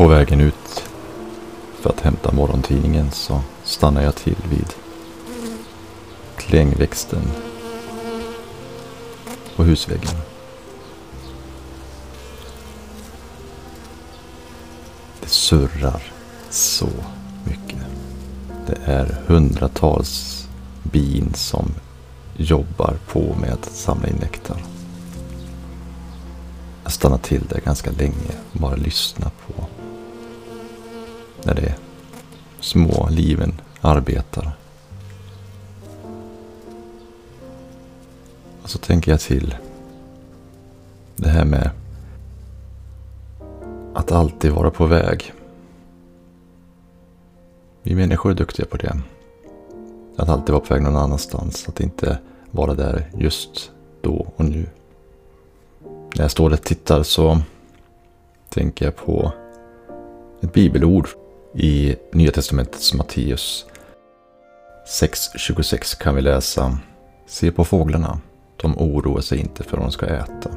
På vägen ut för att hämta morgontidningen så stannar jag till vid klängväxten på husväggen. Det surrar så mycket. Det är hundratals bin som jobbar på med att samla in nektar. Jag stannar till där ganska länge och bara lyssnar på när de små liven arbetar. Och så tänker jag till det här med att alltid vara på väg. Vi människor är duktiga på det. Att alltid vara på väg någon annanstans. Att inte vara där just då och nu. När jag står och tittar så tänker jag på ett bibelord i Nya Testamentets Matteus 6.26 kan vi läsa Se på fåglarna. De oroar sig inte för vad de ska äta.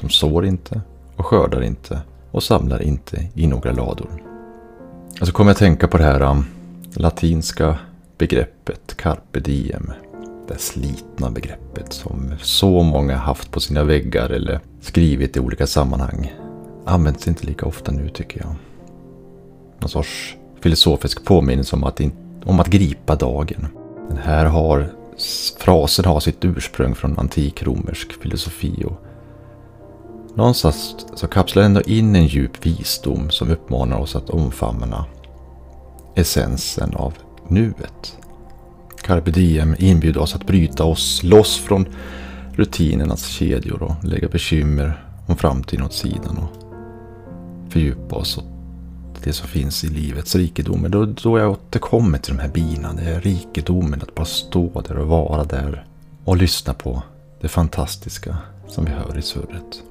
De sår inte och skördar inte och samlar inte i några lador. Alltså så kommer jag att tänka på det här um, latinska begreppet carpe diem. Det slitna begreppet som så många haft på sina väggar eller skrivit i olika sammanhang. Används inte lika ofta nu tycker jag. Någon sorts filosofisk påminnelse om att, om att gripa dagen. Den här har, frasen har sitt ursprung från antik romersk filosofi och Någonstans så kapslar den ändå in en djup visdom som uppmanar oss att omfamna essensen av nuet. Carpe diem inbjuder oss att bryta oss loss från rutinernas kedjor och lägga bekymmer om framtiden åt sidan och fördjupa oss åt det som finns i livets rikedomar. Då, då jag återkommer till de här bina. Det är rikedomen att bara stå där och vara där och lyssna på det fantastiska som vi hör i surret.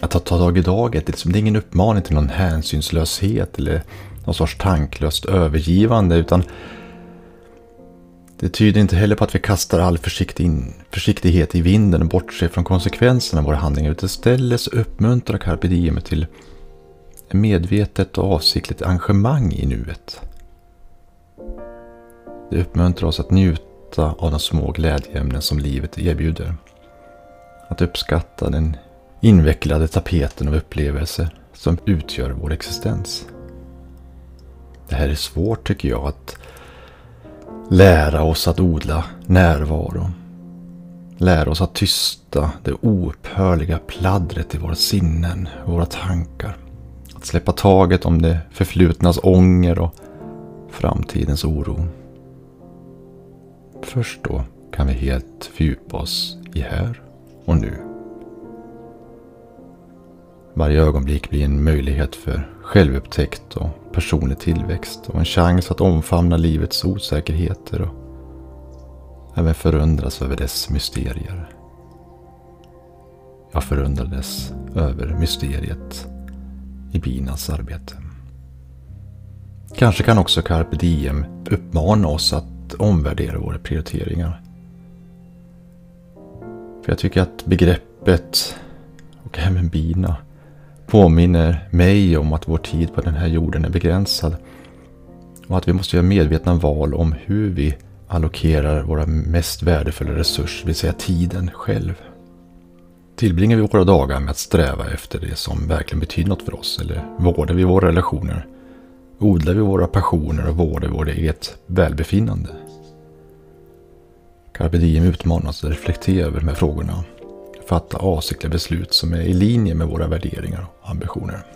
Att ta tag i daget, liksom, det är ingen uppmaning till någon hänsynslöshet eller någon sorts tanklöst övergivande utan det tyder inte heller på att vi kastar all försiktighet i vinden och bortser från konsekvenserna av våra handlingar utan istället så uppmuntrar carpe diem till medvetet och avsiktligt engagemang i nuet. Det uppmuntrar oss att njuta av de små glädjeämnen som livet erbjuder. Att uppskatta den invecklade tapeten av upplevelser som utgör vår existens. Det här är svårt tycker jag att lära oss att odla närvaro. Lära oss att tysta det oupphörliga pladdret i våra sinnen och våra tankar. Att släppa taget om det förflutnas ånger och framtidens oro. Först då kan vi helt fördjupa oss i här och nu. Varje ögonblick blir en möjlighet för självupptäckt och personlig tillväxt och en chans att omfamna livets osäkerheter och även förundras över dess mysterier. Jag förundrades över mysteriet i binas arbete. Kanske kan också carpe diem uppmana oss att omvärdera våra prioriteringar. För jag tycker att begreppet och även bina påminner mig om att vår tid på den här jorden är begränsad. Och att vi måste göra medvetna val om hur vi allokerar våra mest värdefulla resurser, det vill säga tiden själv. Tillbringar vi våra dagar med att sträva efter det som verkligen betyder något för oss? Eller vårdar vi våra relationer? Odlar vi våra passioner och vårdar vårt eget välbefinnande? Carpe diem utmanar oss att reflektera över de här frågorna. Fatta avsiktliga beslut som är i linje med våra värderingar och ambitioner.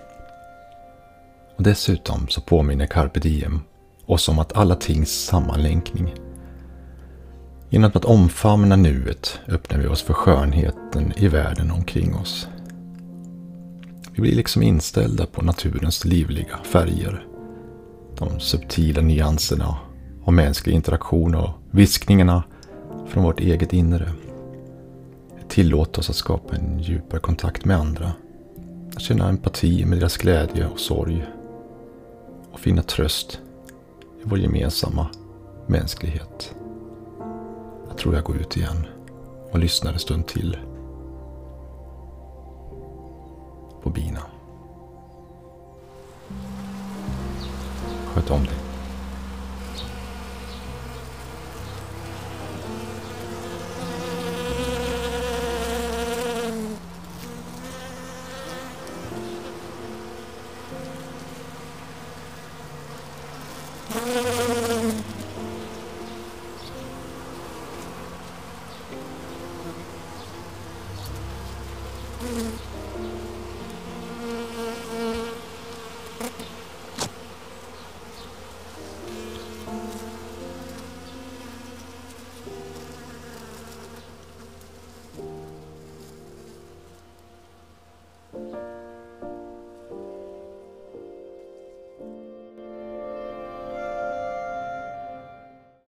Och dessutom så påminner carpe diem oss om att alla tings sammanlänkning Genom att omfamna nuet öppnar vi oss för skönheten i världen omkring oss. Vi blir liksom inställda på naturens livliga färger. De subtila nyanserna av mänsklig interaktion och viskningarna från vårt eget inre. Vi tillåter oss att skapa en djupare kontakt med andra. Att känna empati med deras glädje och sorg. Och finna tröst i vår gemensamma mänsklighet tror jag går ut igen och lyssnar en stund till på bina. Sköt om dig. Thank